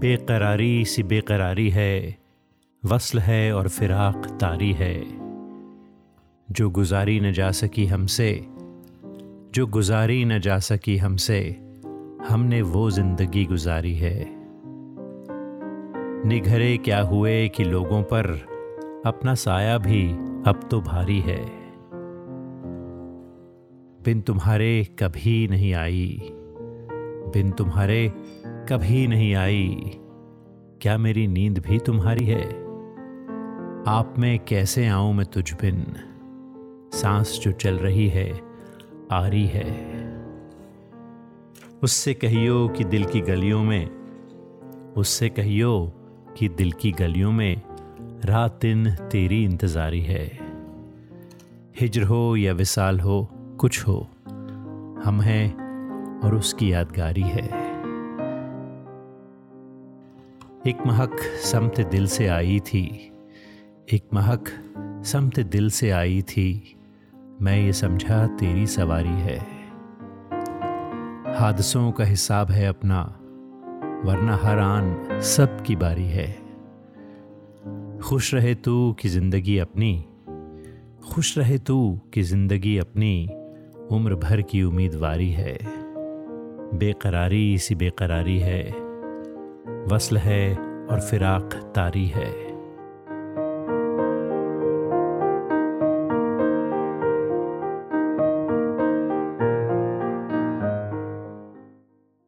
बेकरारी सी बेकरारी है, वसल है और फिराक तारी है। जो गुजारी न जा सकी हमसे, जो गुजारी न जा सकी हमसे, हमने वो ज़िंदगी गुजारी है। निघरे क्या हुए कि लोगों पर अपना साया भी अब तो भारी है। बिन तुम्हारे कभी नहीं आई, बिन तुम्हारे कभी नहीं आई। क्या मेरी नींद भी तुम्हारी है? आप में कैसे आऊँ मैं तुझ बिन? सांस जो चल रही है, आ रही है। उससे कहियो कि दिल की गलियों में, उससे कहियो कि दिल की गलियों में रात दिन तेरी इंतजारी है। हिजर हो या विसाल हो, कुछ हो, हम हैं और उसकी यादगारी है। एक महक समत दिल से आई थी। एक महक समत दिल से आई थी। मैं ये समझा, तेरी सवारी है। हादसों का हिसाब है अपना, वरना हर आन सब की बारी है। खुश रहे तू कि ज़िंदगी अपनी, खुश रहे तू कि ज़िंदगी अपनी, उम्र भर की उम्मीदवारी है। बेकरारी सी बेकरारी है। वसल है और फिराक तारी है।